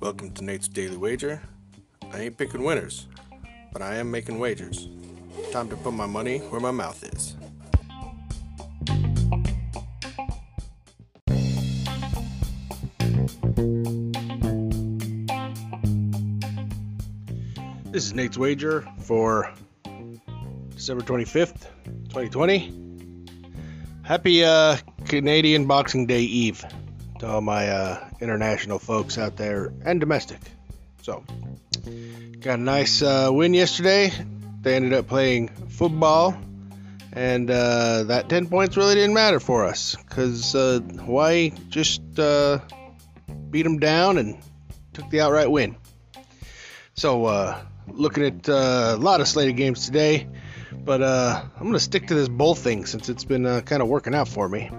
Welcome to Nate's Daily Wager. I ain't picking winners, but I am making wagers. Time to put my money where my mouth is. This is Nate's Wager for December 25th, 2020. Happy uh, Canadian Boxing Day Eve to all my uh, international folks out there and domestic. So, got a nice uh, win yesterday. They ended up playing football, and uh, that 10 points really didn't matter for us because uh, Hawaii just uh, beat them down and took the outright win. So, uh, looking at a lot of slated games today, but I'm going to stick to this bull thing since it's been kind of working out for me.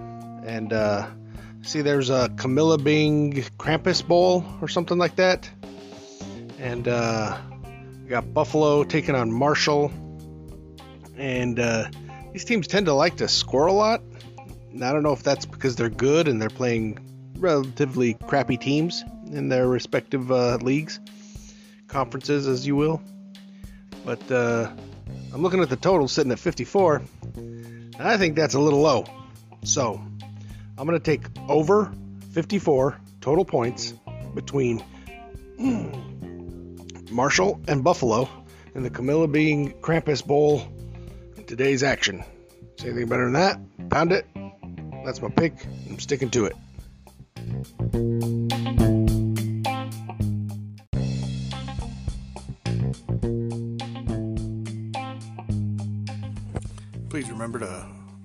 And uh, see, there's a Camilla Bing Krampus Bowl or something like that. And uh, we got Buffalo taking on Marshall. And uh, these teams tend to like to score a lot. And I don't know if that's because they're good and they're playing relatively crappy teams in their respective uh, leagues conferences, as you will. But uh, I'm looking at the total sitting at 54. And I think that's a little low. So I'm going to take over 54 total points between Marshall and Buffalo in the Camilla Being Krampus Bowl in today's action. See anything better than that? Pound it. That's my pick. I'm sticking to it. Please remember to